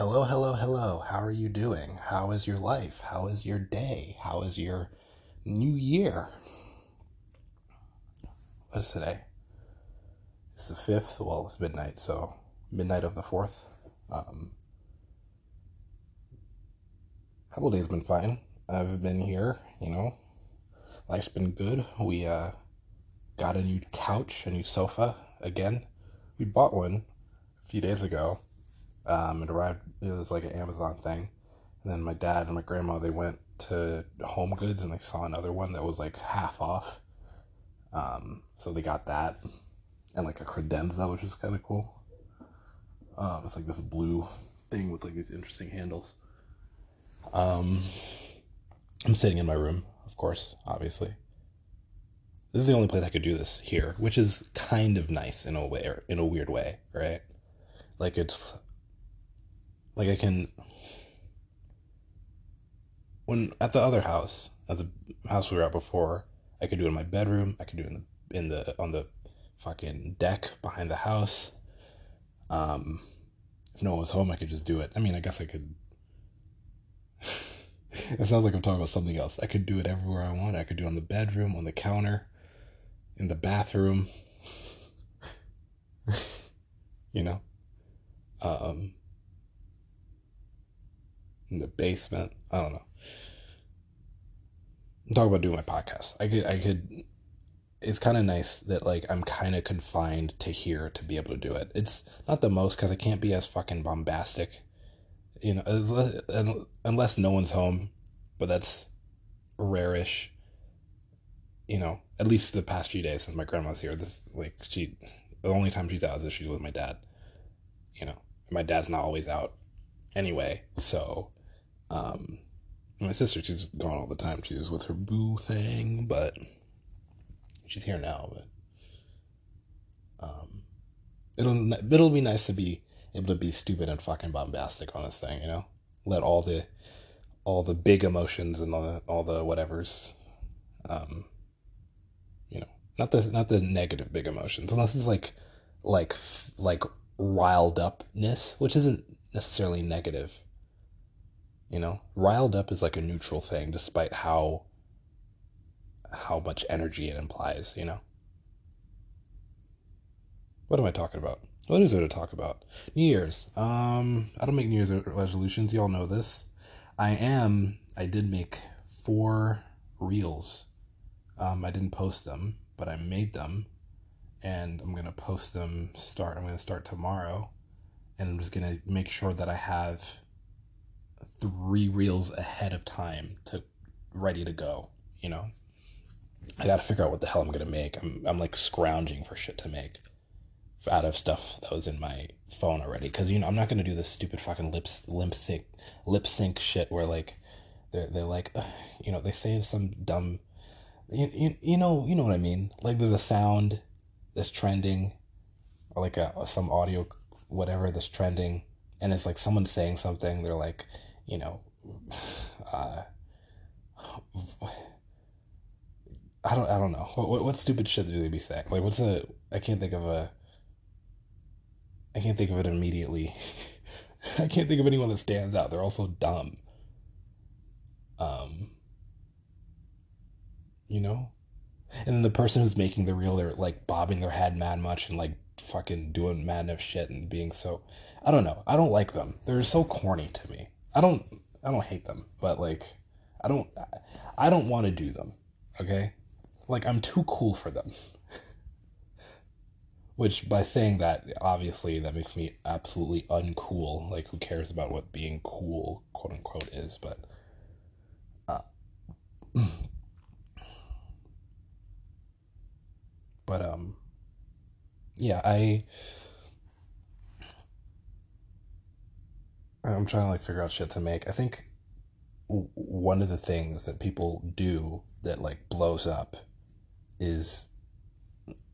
Hello, hello, hello. How are you doing? How is your life? How is your day? How is your new year? What is today? It's the 5th. Well, it's midnight, so midnight of the 4th. Um, couple days been fine. I've been here, you know. Life's been good. We uh, got a new couch, a new sofa again. We bought one a few days ago um, it arrived. It was like an Amazon thing, and then my dad and my grandma they went to Home Goods and they saw another one that was like half off. Um, so they got that, and like a credenza, which is kind of cool. Um, it's like this blue thing with like these interesting handles. Um, I'm sitting in my room, of course, obviously. This is the only place I could do this here, which is kind of nice in a way, in a weird way, right? Like it's like I can when at the other house, at the house we were at before, I could do it in my bedroom. I could do it in the in the on the fucking deck behind the house. Um, if no one was home, I could just do it. I mean, I guess I could. it sounds like I'm talking about something else. I could do it everywhere I want. I could do it on the bedroom, on the counter, in the bathroom. you know, um, in the basement. I don't know. Talking about doing my podcast. I could, I could. It's kind of nice that like I'm kind of confined to here to be able to do it. It's not the most because I can't be as fucking bombastic, you know, unless no one's home, but that's rarish. You know, at least the past few days since my grandma's here. This like she, the only time she's out is she's with my dad. You know, my dad's not always out anyway, so um, my sister, she's gone all the time. She was with her boo thing, but she's here now. But um, it'll it'll be nice to be able to be stupid and fucking bombastic on this thing, you know. Let all the all the big emotions and all the all the whatevers, um, you know, not the not the negative big emotions, unless it's like like like riled upness, which isn't necessarily negative you know, riled up is like a neutral thing, despite how how much energy it implies. You know. What am I talking about? What is there to talk about? New Year's. Um, I don't make New Year's resolutions. Y'all know this. I am. I did make four reels. Um, I didn't post them, but I made them, and I'm gonna post them. Start. I'm gonna start tomorrow, and I'm just gonna make sure that I have three reels ahead of time to ready to go, you know? I gotta figure out what the hell I'm gonna make. I'm, I'm like scrounging for shit to make out of stuff that was in my phone already. Cause, you know, I'm not gonna do this stupid fucking lip, lip sync, lip sync shit where like, they're, they're like, you know, they say some dumb, you, you, you know, you know what I mean? Like there's a sound that's trending or like a, some audio, whatever that's trending. And it's like someone saying something. They're like, you know, uh, I don't, I don't know. What, what, what stupid shit do they be saying? Like, what's a? I can't think of a. I can't think of it immediately. I can't think of anyone that stands out. They're all so dumb. Um. You know, and the person who's making the reel, they're like bobbing their head mad much and like fucking doing mad enough shit and being so. I don't know. I don't like them. They're so corny to me. I don't I don't hate them, but like I don't I don't want to do them. Okay? Like I'm too cool for them. Which by saying that obviously that makes me absolutely uncool. Like who cares about what being cool quote unquote is, but uh, but um yeah, I I'm trying to like figure out shit to make. I think one of the things that people do that like blows up is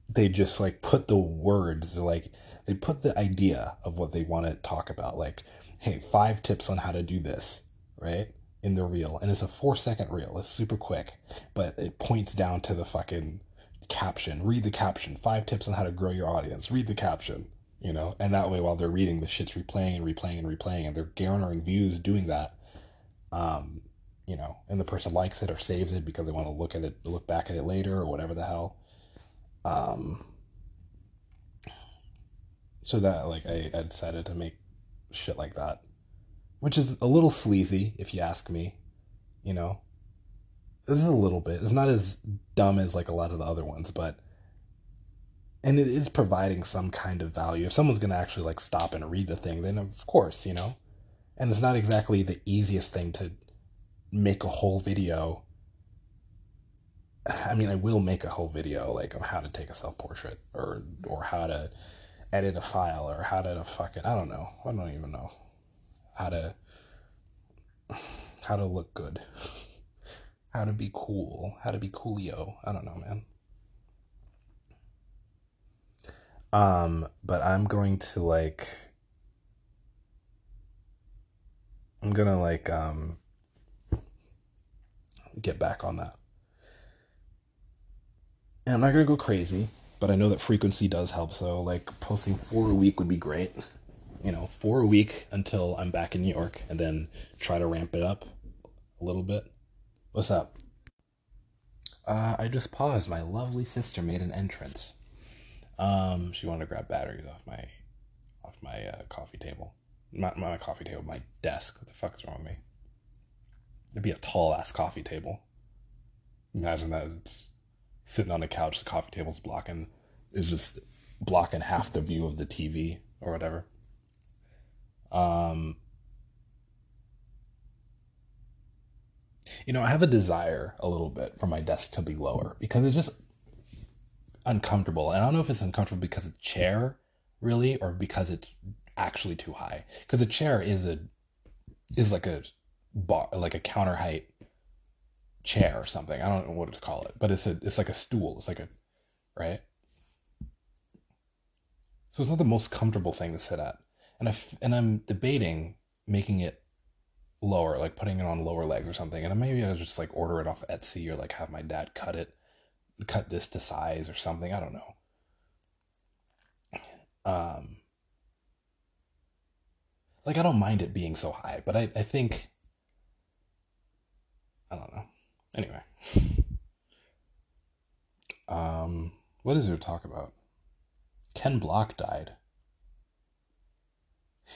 they just like put the words like they put the idea of what they want to talk about. Like hey five tips on how to do this right in the reel. And it's a four second reel. It's super quick but it points down to the fucking caption. Read the caption. Five tips on how to grow your audience. Read the caption you know, and that way while they're reading, the shit's replaying and replaying and replaying, and they're garnering views doing that. Um, you know, and the person likes it or saves it because they want to look at it, look back at it later or whatever the hell. Um, so that like I, I decided to make shit like that, which is a little sleazy if you ask me. You know, is a little bit. It's not as dumb as like a lot of the other ones, but and it is providing some kind of value. If someone's gonna actually like stop and read the thing, then of course, you know. And it's not exactly the easiest thing to make a whole video. I mean, I will make a whole video like of how to take a self portrait or or how to edit a file or how to fucking I don't know. I don't even know how to how to look good. How to be cool. How to be coolio. I don't know, man. Um, but I'm going to like I'm gonna like um get back on that. And I'm not gonna go crazy, but I know that frequency does help. So like posting four a week would be great. You know, four a week until I'm back in New York, and then try to ramp it up a little bit. What's up? Uh, I just paused. My lovely sister made an entrance. Um, she wanted to grab batteries off my off my uh, coffee table. Not my coffee table, my desk. What the fuck is wrong with me? It'd be a tall ass coffee table. Imagine that it's sitting on a couch, the coffee table's blocking is just blocking half the view of the TV or whatever. Um you know, I have a desire a little bit for my desk to be lower because it's just uncomfortable. And I don't know if it's uncomfortable because of the chair, really, or because it's actually too high. Because the chair is a is like a bar, like a counter height chair or something. I don't know what to call it, but it's a it's like a stool. It's like a right. So it's not the most comfortable thing to sit at, and I and I'm debating making it lower, like putting it on lower legs or something. And maybe I'll just like order it off Etsy or like have my dad cut it, cut this to size or something. I don't know. Um, like I don't mind it being so high, but I, I think I don't know. Anyway. Um, what is there to talk about? Ken Block died.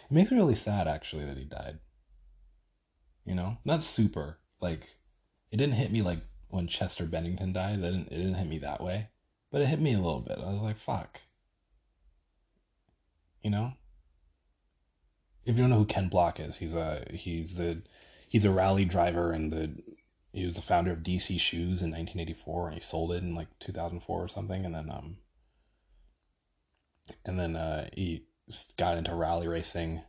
It makes me really sad actually that he died. You know? Not super. Like it didn't hit me like when Chester Bennington died. Didn't it didn't hit me that way. But it hit me a little bit. I was like, fuck. You know? If you don't know who Ken Block is, he's a he's the he's a rally driver and the he was the founder of DC Shoes in 1984 and he sold it in like 2004 or something and then um and then uh he got into rally racing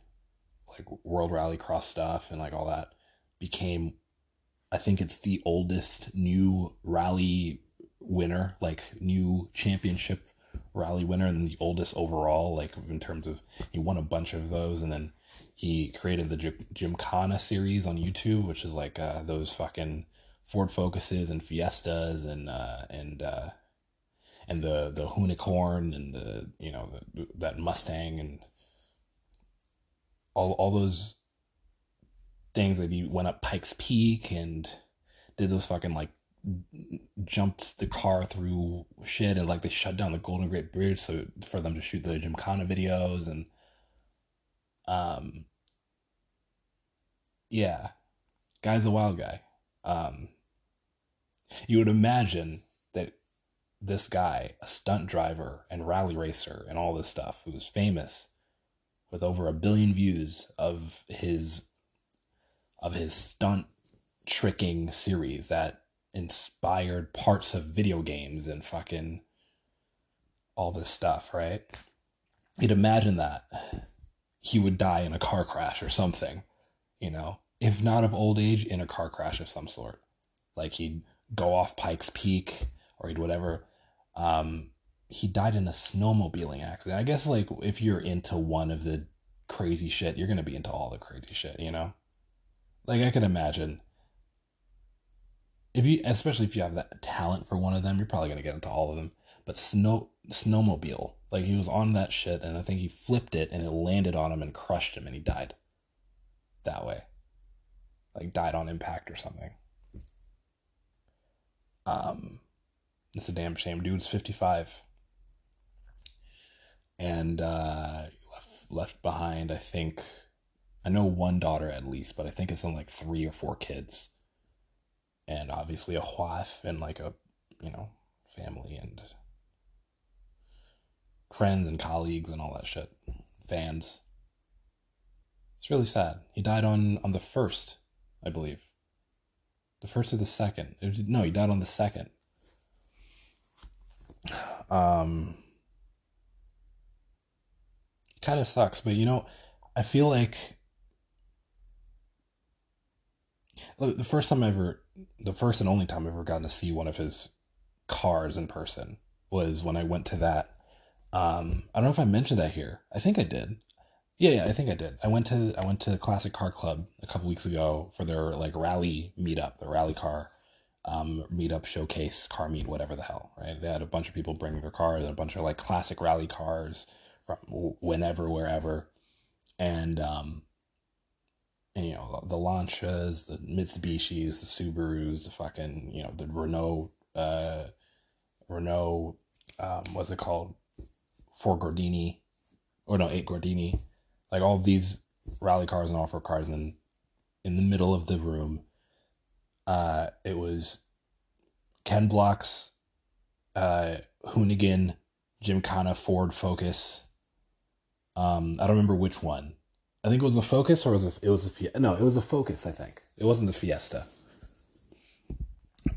like world rally cross stuff and like all that became I think it's the oldest new rally winner like new championship rally winner and the oldest overall like in terms of he won a bunch of those and then he created the Gymkhana series on YouTube, which is like uh, those fucking Ford Focuses and Fiestas and uh, and uh, and the the Unicorn and the you know the, that Mustang and all all those things that he went up Pikes Peak and did those fucking like jumped the car through shit and like they shut down the Golden Gate Bridge so for them to shoot the Gymkhana videos and um yeah. Guy's a wild guy. Um you would imagine that this guy, a stunt driver and rally racer and all this stuff, who's famous with over a billion views of his of his stunt tricking series that inspired parts of video games and fucking all this stuff, right? You'd imagine that he would die in a car crash or something, you know, if not of old age, in a car crash of some sort. Like he'd go off Pikes Peak or he'd whatever. Um, he died in a snowmobiling accident. I guess like if you're into one of the crazy shit, you're gonna be into all the crazy shit, you know? Like I can imagine if you especially if you have that talent for one of them, you're probably gonna get into all of them. But snow snowmobile. Like he was on that shit, and I think he flipped it, and it landed on him and crushed him, and he died. That way, like died on impact or something. Um, it's a damn shame. Dude's fifty five, and uh, left left behind. I think I know one daughter at least, but I think it's in like three or four kids, and obviously a wife and like a you know family and friends and colleagues and all that shit, fans. It's really sad. He died on on the first, I believe. The first or the second? Was, no, he died on the second. Um, kind of sucks, but you know, I feel like the first time I ever, the first and only time I've ever gotten to see one of his cars in person was when I went to that um, I don't know if I mentioned that here. I think I did. Yeah, yeah, I think I did. I went to I went to the Classic Car Club a couple weeks ago for their like rally meetup, the rally car um, meetup showcase car meet, whatever the hell, right? They had a bunch of people bring their cars, and a bunch of like classic rally cars from whenever, wherever, and um, you know the Lancias, the Mitsubishis, the Subarus, the fucking you know the Renault, uh, Renault, um, what's it called? four Gordini, or no, eight Gordini, like all these rally cars and off road cars. And then in the middle of the room, uh, it was Ken Block's uh, Hoonigan, Gymkhana Ford Focus. Um, I don't remember which one. I think it was a Focus or was it, it was a no, it was a Focus. I think it wasn't the Fiesta.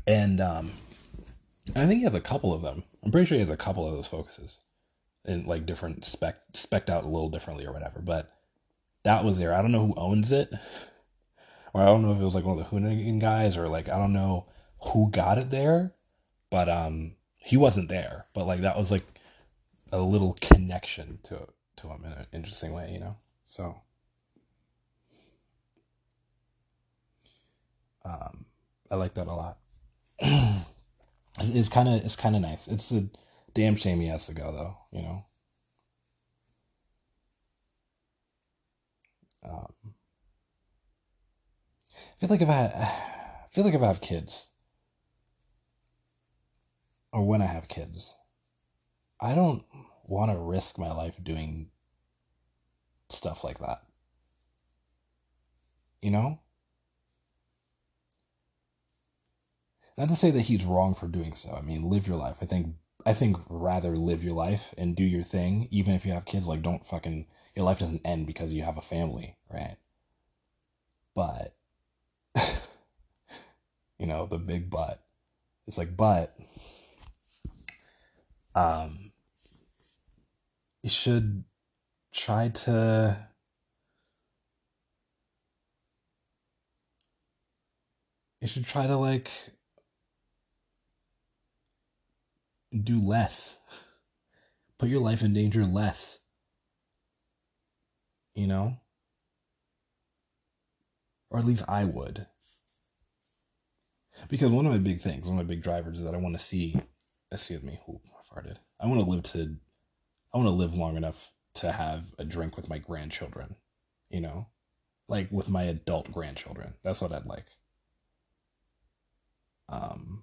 And um, I think he has a couple of them. I'm pretty sure he has a couple of those Focuses and like different spec specked out a little differently or whatever. But that was there. I don't know who owns it, or I don't know if it was like one of the Hoonigan guys or like I don't know who got it there, but um he wasn't there. But like that was like a little connection to to him in an interesting way, you know. So. I like that a lot. it's kind of it's kind of nice. It's a Damn shame he has to go though, you know. Um, I feel like if I, I feel like if I have kids, or when I have kids, I don't want to risk my life doing stuff like that. You know? Not to say that he's wrong for doing so. I mean, live your life. I think I think rather live your life and do your thing, even if you have kids. Like, don't fucking your life doesn't end because you have a family, right? But you know the big but. It's like, but um, you should try to you should try to like do less. Put your life in danger less. You know? Or at least I would. Because one of my big things, one of my big drivers is that I want to see, excuse me, I farted. I want to live to, I want to live long enough to have a drink with my grandchildren, you know? Like with my adult grandchildren. That's what I'd like. Um,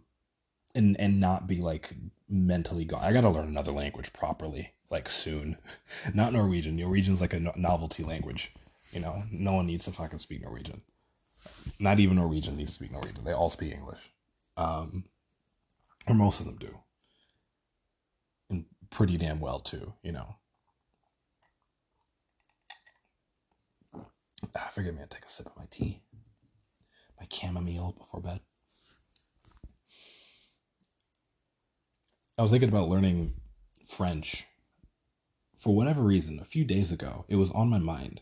and and not be like mentally gone. I gotta learn another language properly, like soon. not Norwegian. Norwegian's like a no- novelty language. You know, no one needs to fucking speak Norwegian. Not even Norwegian needs to speak Norwegian. They all speak English, um, or most of them do, and pretty damn well too. You know. Ah, forgive me. I take a sip of my tea, my chamomile before bed. I was thinking about learning French for whatever reason a few days ago. It was on my mind,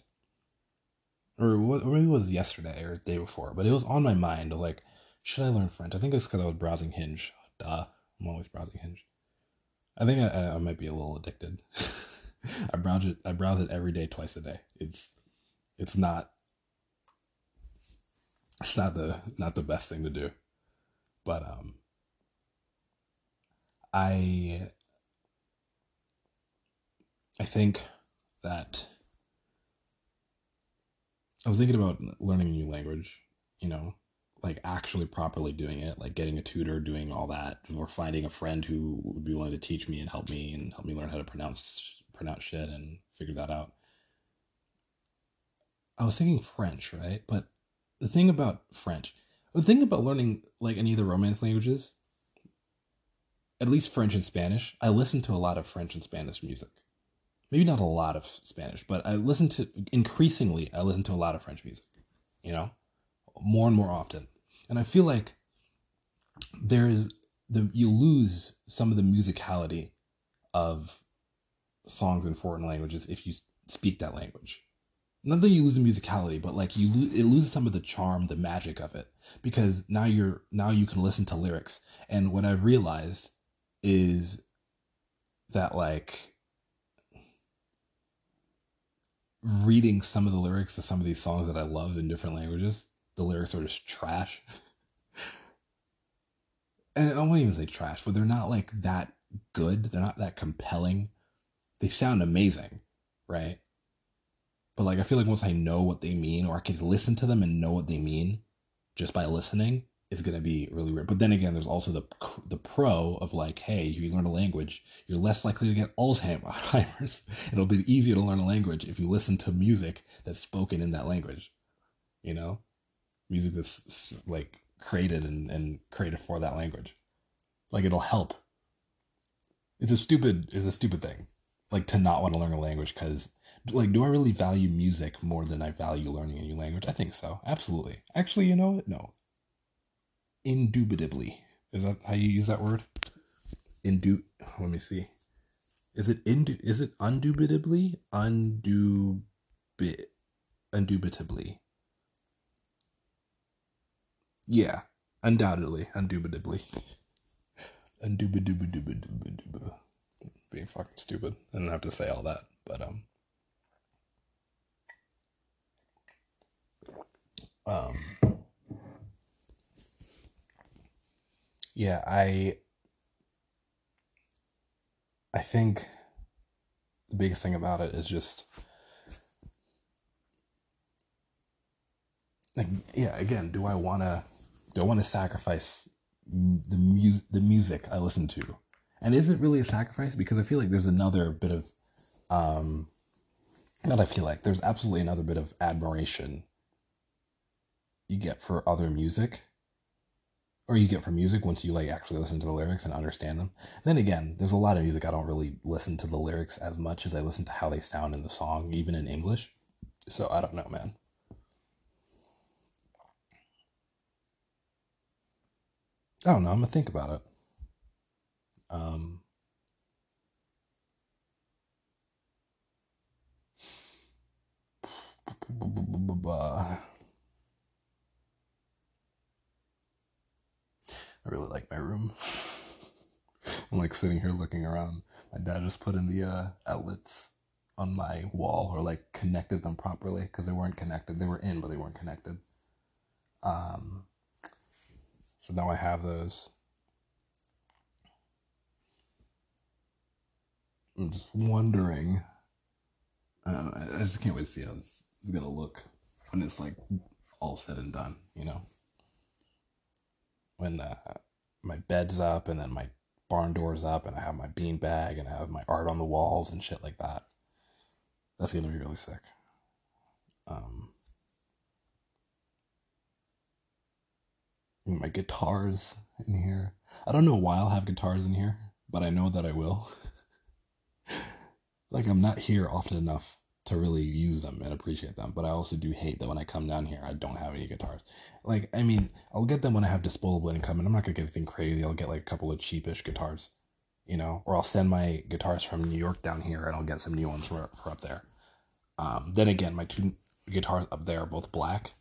or, what, or maybe it was yesterday or the day before, but it was on my mind. Like, should I learn French? I think it's because I was browsing Hinge. Duh, I'm always browsing Hinge. I think I, I might be a little addicted. I browse it. I browse it every day, twice a day. It's it's not it's not the not the best thing to do, but um I I think that I was thinking about learning a new language, you know, like actually properly doing it, like getting a tutor, doing all that, or finding a friend who would be willing to teach me and help me and help me learn how to pronounce pronounce shit and figure that out. I was thinking French, right? But the thing about French, the thing about learning like any of the Romance languages, at least French and Spanish, I listen to a lot of French and Spanish music. Maybe not a lot of Spanish, but I listen to increasingly. I listen to a lot of French music. You know, more and more often, and I feel like there is the you lose some of the musicality of songs in foreign languages if you speak that language not that you lose the musicality, but like you lo- it loses some of the charm, the magic of it because now you're now you can listen to lyrics. And what I've realized is that like reading some of the lyrics to some of these songs that I love in different languages, the lyrics are just trash. and I won't even say trash, but they're not like that good. They're not that compelling. They sound amazing, right? But like I feel like once I know what they mean, or I can listen to them and know what they mean, just by listening, is gonna be really weird. But then again, there's also the the pro of like, hey, if you learn a language, you're less likely to get Alzheimer's. It'll be easier to learn a language if you listen to music that's spoken in that language. You know, music that's like created and, and created for that language. Like it'll help. It's a stupid. It's a stupid thing, like to not want to learn a language because like do i really value music more than i value learning a new language i think so absolutely actually you know what no indubitably. Is that how you use that word? Indu let me see. Is it indu is it undubitably? Undubit undubitably. Yeah undoubtedly undubitably. Undubitably being fucking stupid. I didn't have to say all that but um um yeah i i think the biggest thing about it is just like yeah again do i want to do i want to sacrifice the mu- the music i listen to? And is it really a sacrifice? Because i feel like there's another bit of um not i feel like there's absolutely another bit of admiration you get for other music or you get from music once you like actually listen to the lyrics and understand them. Then again, there's a lot of music I don't really listen to the lyrics as much as I listen to how they sound in the song, even in English. So I don't know, man. I don't know. I'm gonna think about it. Um, I really like my room. I'm like sitting here looking around. My dad just put in the uh, outlets on my wall or like connected them properly because they weren't connected. They were in, but they weren't connected. Um, so now I have those. I'm just wondering. Uh, I just can't wait to see how is gonna look when it's like all said and done. You know when uh, my bed's up and then my barn door's up and I have my bean bag and I have my art on the walls and shit like that. That's gonna be really sick. Um, my guitars in here. I don't know why I'll have guitars in here, but I know that I will. like I'm not here often enough to really use them and appreciate them. But I also do hate that when I come down here, I don't have any guitars. Like, I mean, I'll get them when I have disposable income, and I'm not gonna get anything crazy. I'll get like a couple of cheapish guitars, you know, or I'll send my guitars from New York down here, and I'll get some new ones for, for up there. Um, then again, my two guitars up there are both black,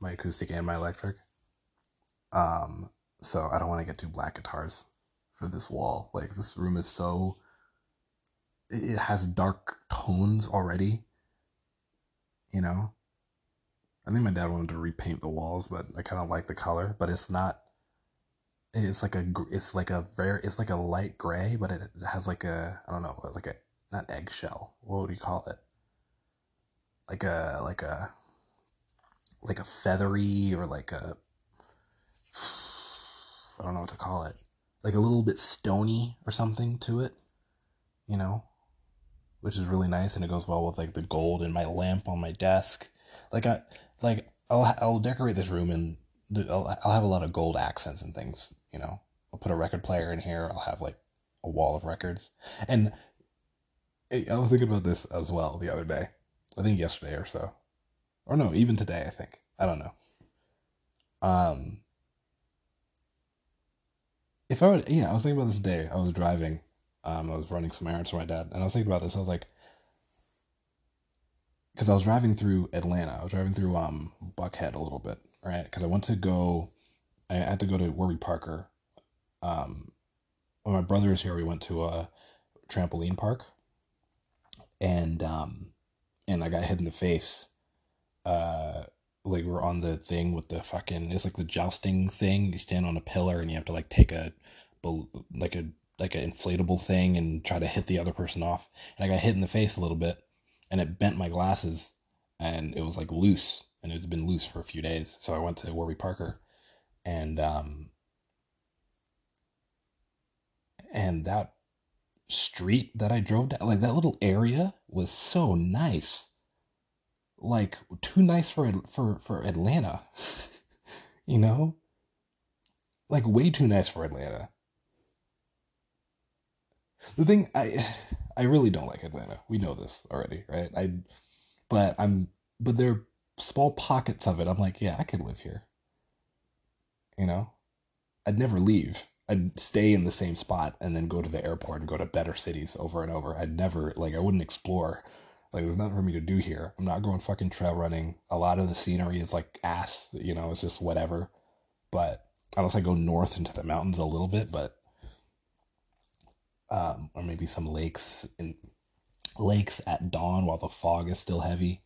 my acoustic and my electric. Um, so I don't want to get two black guitars for this wall. Like this room is so it has dark tones already. You know, I think my dad wanted to repaint the walls, but I kind of like the color. But it's not. It's like a. It's like a very. It's like a light gray, but it has like a. I don't know, like a not eggshell. What would you call it? Like a like a like a feathery or like a I don't know what to call it. Like a little bit stony or something to it. You know? Which is really nice and it goes well with like the gold in my lamp on my desk. Like I like I'll I'll decorate this room and I'll, I'll have a lot of gold accents and things, you know. I'll put a record player in here. I'll have like a wall of records. And I was thinking about this as well the other day. I think yesterday or so. Or no, even today, I think. I don't know. Um if I would yeah, I was thinking about this day. I was driving. Um I was running some errands for my dad and I was thinking about this. I was like because I was driving through Atlanta. I was driving through um Buckhead a little bit, right? Because I went to go, I had to go to Warby Parker. Um, when my brother was here, we went to a trampoline park, and um, and I got hit in the face. Uh, like we're on the thing with the fucking it's like the jousting thing. You stand on a pillar and you have to like take a, like a like an inflatable thing and try to hit the other person off. And I got hit in the face a little bit, and it bent my glasses, and it was like loose, and it's been loose for a few days. So I went to Warby Parker, and um, and that street that I drove down, like that little area, was so nice. Like too nice for for for Atlanta, you know. Like way too nice for Atlanta. The thing I I really don't like Atlanta. We know this already, right? I but I'm but there are small pockets of it. I'm like, yeah, I could live here. You know? I'd never leave. I'd stay in the same spot and then go to the airport and go to better cities over and over. I'd never like I wouldn't explore. Like there's nothing for me to do here. I'm not going fucking trail running. A lot of the scenery is like ass, you know, it's just whatever. But unless I go north into the mountains a little bit, but um, or maybe some lakes in lakes at dawn while the fog is still heavy.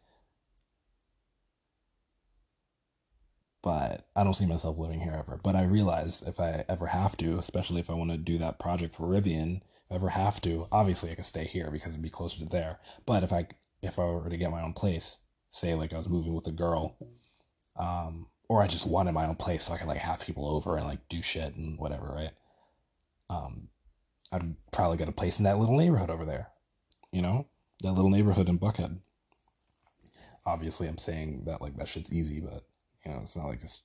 But I don't see myself living here ever. But I realize if I ever have to, especially if I want to do that project for Rivian, if I ever have to, obviously I could stay here because it'd be closer to there. But if I if I were to get my own place, say like I was moving with a girl, um, or I just wanted my own place so I could like have people over and like do shit and whatever, right? Um, I'd probably get a place in that little neighborhood over there. You know, that little neighborhood in Buckhead. Obviously, I'm saying that like that shit's easy, but you know, it's not like it's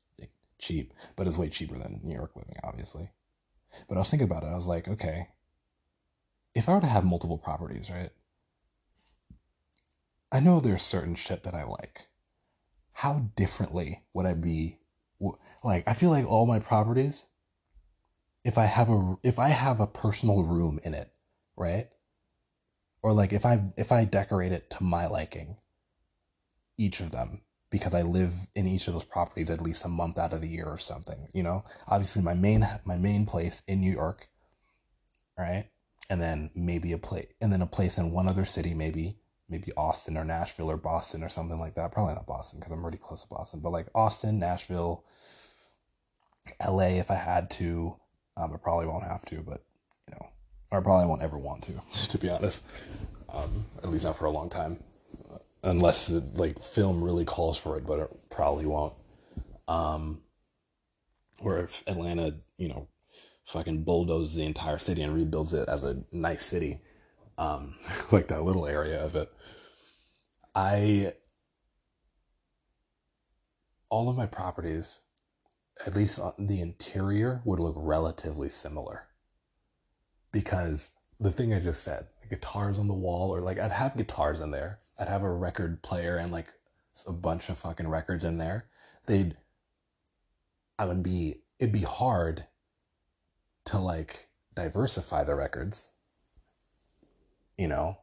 cheap, but it's way cheaper than New York living, obviously. But I was thinking about it. I was like, okay, if I were to have multiple properties, right? I know there's certain shit that I like. How differently would I be? Like, I feel like all my properties if I have a if I have a personal room in it, right? Or like if I if I decorate it to my liking, each of them because I live in each of those properties at least a month out of the year or something, you know? Obviously my main my main place in New York, right? And then maybe a place and then a place in one other city maybe maybe Austin or Nashville or Boston or something like that. Probably not Boston because I'm already close to Boston, but like Austin, Nashville, LA if I had to, um, I probably won't have to, but you know, I probably won't ever want to, to be honest. Um, at least not for a long time, unless the, like film really calls for it, but it probably won't. Um, or if Atlanta, you know, fucking bulldozes the entire city and rebuilds it as a nice city, um, like that little area of it. I all of my properties at least the interior would look relatively similar. Because the thing I just said, guitars on the wall, or like I'd have guitars in there, I'd have a record player and like a bunch of fucking records in there. They'd, I would be, it'd be hard to like diversify the records, you know,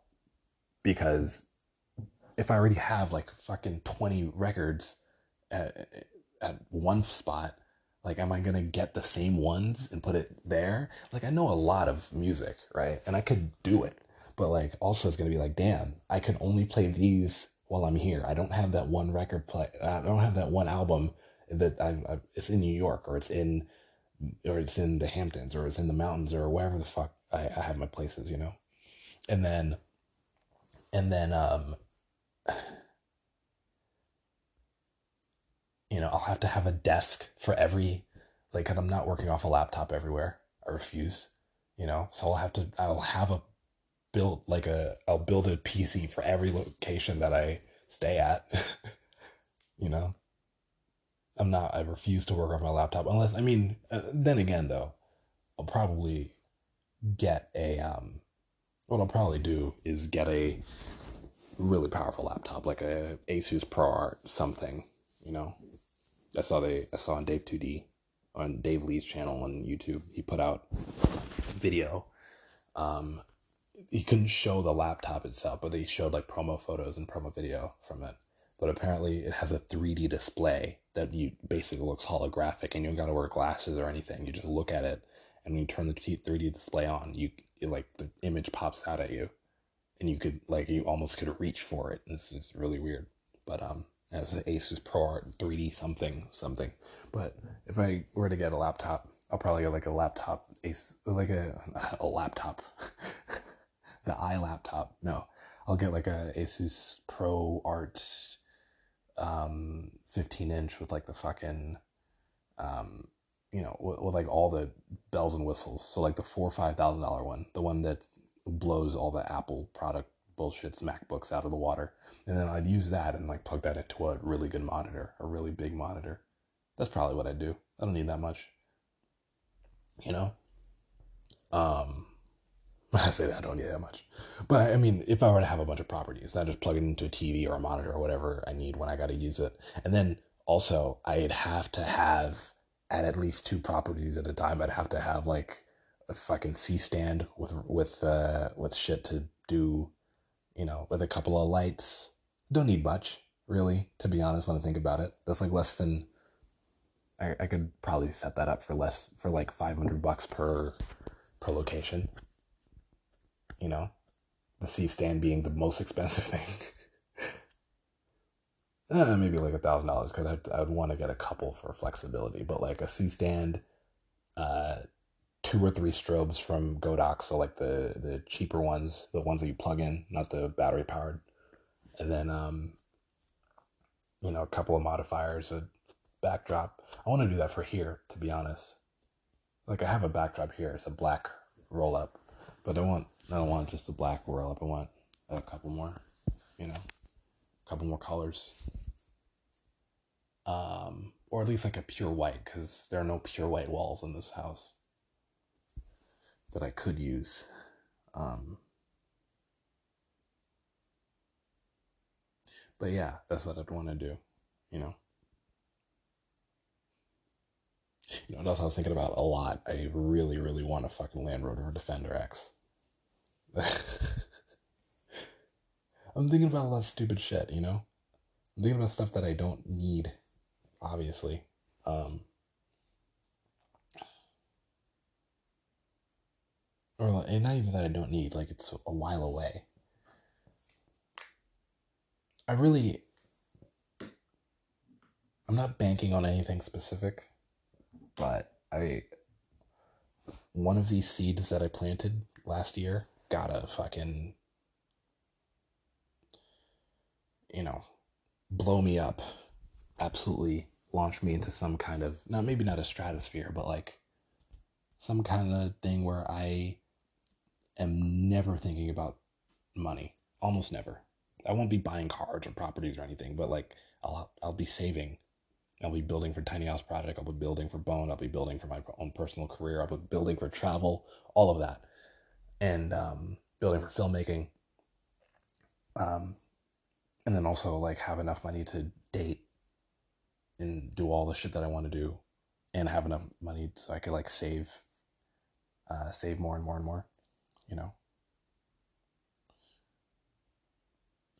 because if I already have like fucking 20 records at, at one spot, like am i going to get the same ones and put it there? Like i know a lot of music right? And i could do it. But like also it's going to be like damn i can only play these while i'm here. I don't have that one record play i don't have that one album that I, I it's in new york or it's in or it's in the hamptons or it's in the mountains or wherever the fuck i, I have my places you know? And then and then um you know, I'll have to have a desk for every like cuz I'm not working off a laptop everywhere. I refuse, you know. So I'll have to I'll have a build like a I'll build a PC for every location that I stay at. you know. I'm not I refuse to work off my laptop unless I mean uh, then again though, I'll probably get a um what I'll probably do is get a really powerful laptop like a Asus ProArt something, you know. I saw they I saw on Dave 2D on Dave Lee's channel on YouTube. He put out video. Um, he couldn't show the laptop itself, but he showed like promo photos and promo video from it. But apparently, it has a 3D display that you basically looks holographic, and you don't got to wear glasses or anything. You just look at it, and when you turn the 3D display on, you it, like the image pops out at you, and you could like you almost could reach for it. It's just really weird. But um, as the Asus Pro Art 3D something something. But if I were to get a laptop, I'll probably get like a laptop Ace like a a laptop, the iLaptop. No, I'll get like a Asus ProArt um 15 inch with like the fucking um you know with, with like all the bells and whistles. So like the four or five thousand dollar one, the one that blows all the Apple product bullshits MacBooks out of the water. And then I'd use that and like plug that into a really good monitor, a really big monitor. That's probably what I'd do. I don't need that much. You know? Um I say that I don't need that much. But I mean, if I were to have a bunch of properties, not just plug it into a TV or a monitor or whatever I need when I gotta use it. And then also I'd have to have at at least two properties at a time. I'd have to have like a fucking C stand with with uh with shit to do you know, with a couple of lights. Don't need much, really, to be honest, when I think about it. That's like less than I, I could probably set that up for less for like five hundred bucks per per location. You know? The C stand being the most expensive thing. uh, maybe like a thousand dollars because I'd, I would want to get a couple for flexibility, but like a C stand, uh, two or three strobes from Godox, so like the the cheaper ones, the ones that you plug in, not the battery powered, and then um, you know, a couple of modifiers, a backdrop. I want to do that for here, to be honest. Like I have a backdrop here, it's a black roll up, but I want I don't want just a black roll up. I want a couple more, you know, a couple more colors. Um, or at least like a pure white, because there are no pure white walls in this house that I could use. Um, but yeah, that's what I'd want to do, you know. You know what I was thinking about a lot? I really, really want a fucking Land Rover Defender X. I'm thinking about a lot of stupid shit, you know? I'm thinking about stuff that I don't need, obviously. Um, or and not even that I don't need, like it's a while away. I really I'm not banking on anything specific, but I one of these seeds that I planted last year gotta fucking you know blow me up absolutely launch me into some kind of not maybe not a stratosphere but like some kind of thing where i am never thinking about money. Almost never. I won't be buying cars or properties or anything, but like I'll I'll be saving. I'll be building for Tiny House Project. I'll be building for Bone. I'll be building for my own personal career. I'll be building for travel. All of that, and um, building for filmmaking. Um, and then also like have enough money to date and do all the shit that I want to do, and have enough money so I could like save, uh, save more and more and more you know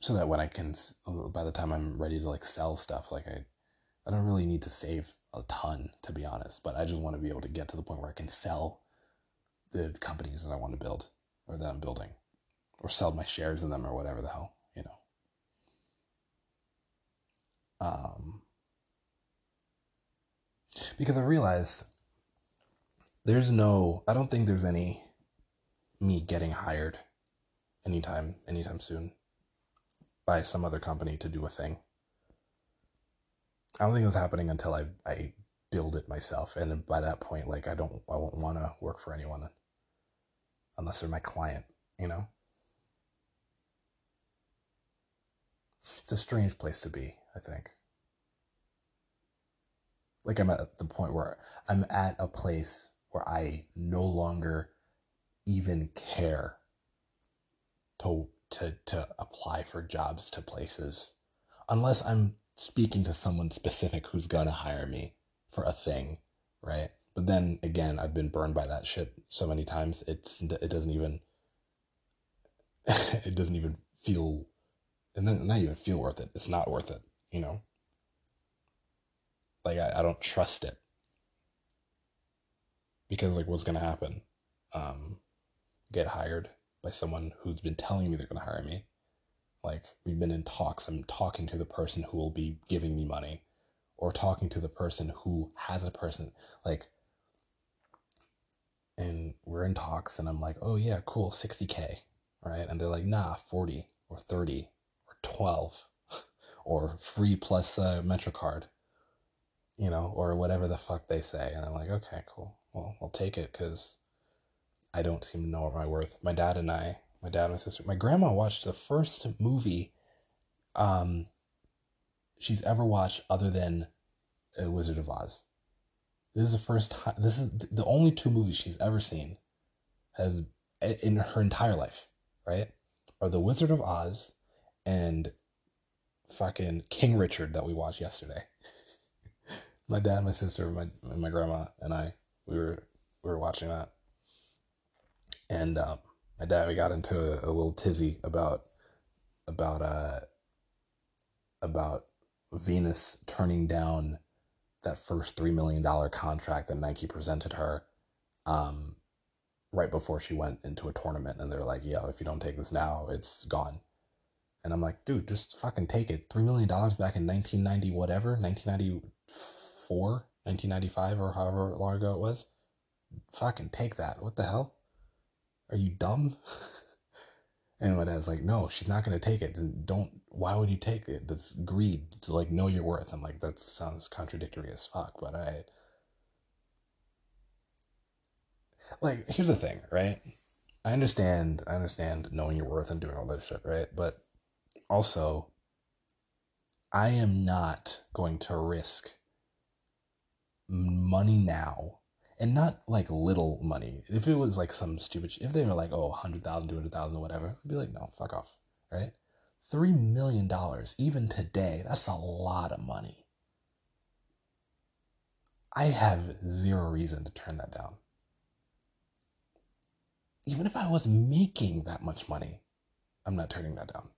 so that when i can by the time i'm ready to like sell stuff like i i don't really need to save a ton to be honest but i just want to be able to get to the point where i can sell the companies that i want to build or that i'm building or sell my shares in them or whatever the hell you know. Um because i realized there's no i don't think there's any me getting hired anytime anytime soon. by some other company to do a thing. I don't think it's happening until I I build it myself, and by that point, like I don't I won't want to work for anyone unless they're my client, you know. It's a strange place to be, I think. Like I'm at the point where I'm at a place where I no longer even care to to to apply for jobs to places unless I'm speaking to someone specific who's gonna hire me for a thing, right? But then again, I've been burned by that shit so many times. It's it doesn't even it doesn't even feel and then not even feel worth it. It's not worth it, you know. Like I, I don't trust it because like what's gonna happen? Um, get hired by someone who's been telling me they're gonna hire me. Like we've been in talks. I'm talking to the person who will be giving me money, or talking to the person who has a person like. And we're in talks, and I'm like, oh yeah, cool, 60k, right? And they're like, nah, 40 or 30 or 12 or free plus uh, MetroCard, you know, or whatever the fuck they say. And I'm like, okay, cool well, I'll take it because I don't seem to know what my worth. My dad and I, my dad and my sister, my grandma watched the first movie um, she's ever watched other than uh, Wizard of Oz. This is the first time. This is the only two movies she's ever seen, has in her entire life. Right? Are the Wizard of Oz, and fucking King Richard that we watched yesterday. my dad, my sister, my my grandma, and I we were we were watching that, and um, my dad we got into a, a little tizzy about about uh about Venus turning down that first three million dollar contract that Nike presented her, um, right before she went into a tournament, and they're like, "Yo, if you don't take this now, it's gone." And I'm like, dude, just fucking take it. Three million dollars back in 1990, whatever, 1994. 1995 or however long ago it was. Fucking take that. What the hell? Are you dumb? and my dad's like, no, she's not going to take it. Then don't, why would you take it? That's greed to like know your worth. I'm like, that sounds contradictory as fuck, but I. Like, here's the thing, right? I understand, I understand knowing your worth and doing all that shit, right? But also, I am not going to risk money now and not like little money. If it was like some stupid, if they were like, oh, 100,000, 200,000 or whatever, I'd be like, no, fuck off, right? $3 million, even today, that's a lot of money. I have zero reason to turn that down. Even if I was making that much money, I'm not turning that down.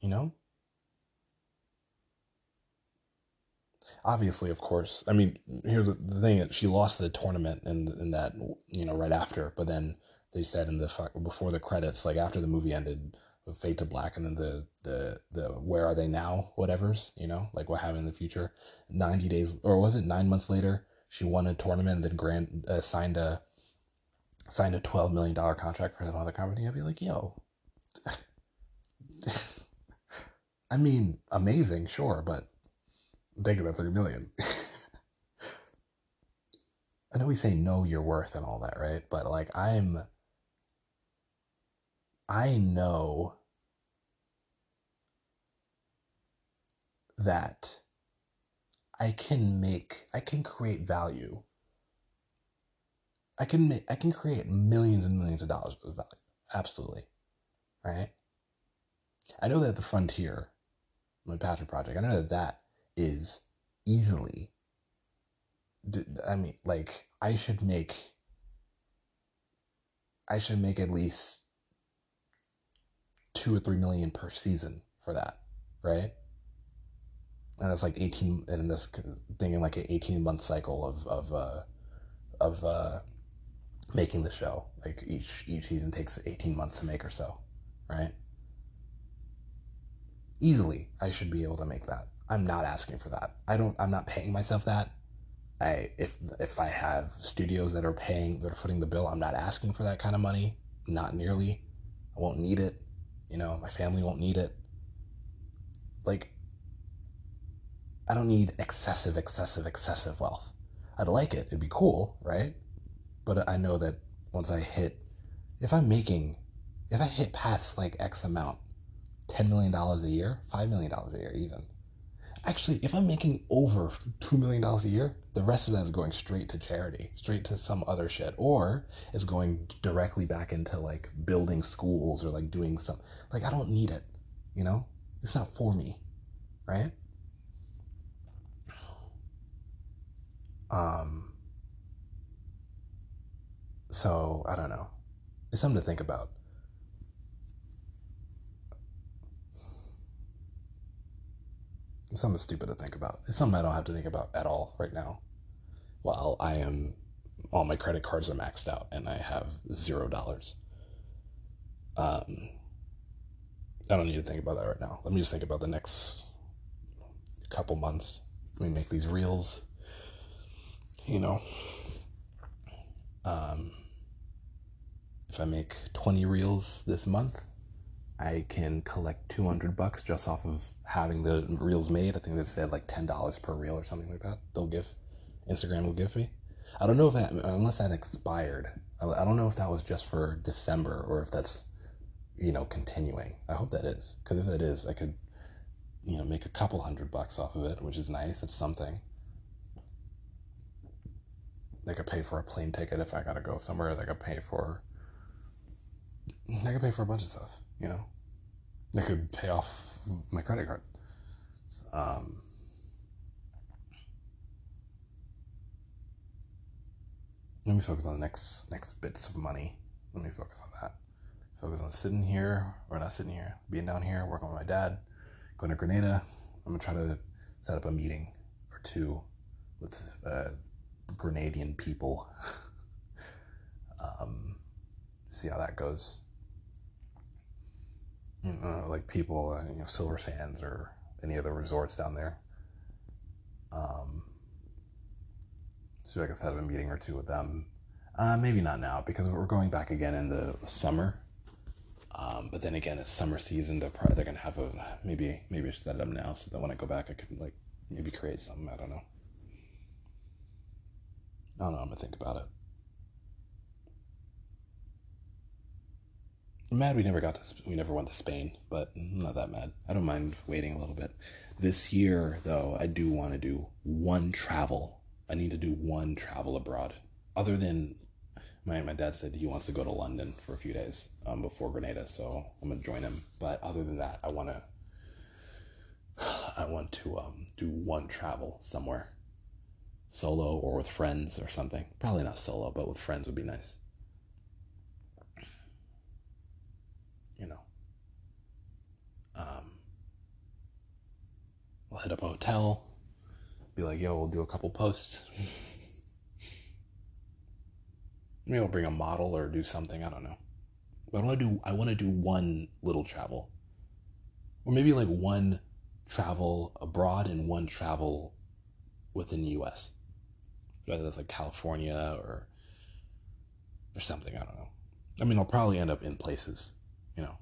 You know? Obviously, of course. I mean, here's the, thing: she lost the tournament in in that you know right after, but then they said in the before the credits, like after the movie ended, Fade to Black, and then the the the Where Are They Now, whatever's you know like what happened in the future. Ninety days, or was it nine months later? She won a tournament and then Grant uh, signed a signed a twelve million dollar contract for another company. I'd be like, yo. I mean, amazing, sure, but taking that three million. I know we say know your worth and all that, right? But like I'm I know that I can make I can create value. I can make I can create millions and millions of dollars of value. Absolutely. Right? I know that the frontier, my passion project, I know that that is easily I mean like I should make I should make at least 2 or 3 million per season for that, right? And that's like 18 and this thing in like an 18 month cycle of of uh of uh making the show. Like each each season takes 18 months to make or so, right? Easily, I should be able to make that. I'm not asking for that. I don't. I'm not paying myself that. I if if I have studios that are paying that are footing the bill, I'm not asking for that kind of money. Not nearly. I won't need it. You know, my family won't need it. like I don't need excessive, excessive, excessive wealth. I'd like it. It'd be cool, right? But I know that once I hit, if I'm making, if I hit past like X amount, $10 million a year, $5 million a year, even. Actually, if I'm making over $2 million a year, the rest of that is going straight to charity, straight to some other shit, or is going directly back into like building schools or like doing some, like, I don't need it, you know? It's not for me, right? Um, so I don't know. It's something to think about. It's something stupid to think about. It's something I don't have to think about at all right now. While I am, all my credit cards are maxed out and I have zero dollars. Um, I don't need to think about that right now. Let me just think about the next couple months. Let me make these reels. You know, um, if I make 20 reels this month, I can collect 200 bucks just off of having the reels made. I think they said like $10 per reel or something like that. They'll give, Instagram will give me. I don't know if that, unless that expired. I don't know if that was just for December or if that's, you know, continuing. I hope that is. Because if that is, I could, you know, make a couple hundred bucks off of it, which is nice. It's something. They could pay for a plane ticket if I gotta go somewhere. They could pay for. They could pay for a bunch of stuff you know, that could pay off my credit card. Um, let me focus on the next next bits of money. Let me focus on that. Focus on sitting here or not sitting here, being down here, working with my dad, going to Grenada. I'm gonna try to set up a meeting or two with uh, Grenadian people. um, see how that goes you know, like people, uh, you know, Silver Sands or any other resorts down there. Um, so I can set up a meeting or two with them. Uh, maybe not now because we're going back again in the summer. Um, but then again, it's summer season. They're probably they're gonna have a maybe maybe I should set it up now so that when I go back, I could like maybe create something. I don't know. I don't know. I'm gonna think about it. Mad we never got to we never went to Spain, but not that mad. I don't mind waiting a little bit. This year though, I do want to do one travel. I need to do one travel abroad. Other than my my dad said he wants to go to London for a few days um, before Grenada, so I'm gonna join him. But other than that, I wanna I want to um, do one travel somewhere, solo or with friends or something. Probably not solo, but with friends would be nice. you know, um, we'll hit up a hotel, be like, yo, we'll do a couple posts. Maybe I'll bring a model or do something. I don't know. But I want to do. I want to do one little travel, or maybe like one travel abroad and one travel within the U.S. Whether that's like California or or something. I don't know. I mean, I'll probably end up in places you know.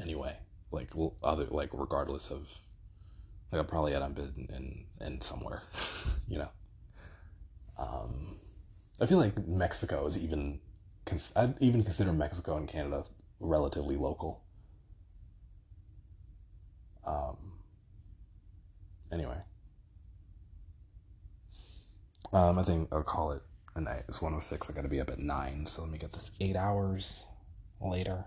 Anyway, like other like regardless of like I'll probably end up in in somewhere, you know. Um, I feel like Mexico is even I'd even consider Mexico and Canada relatively local. Um. Anyway. Um, I think I'll call it a night. It's 106. I got to be up at 9, so let me get this 8 hours later.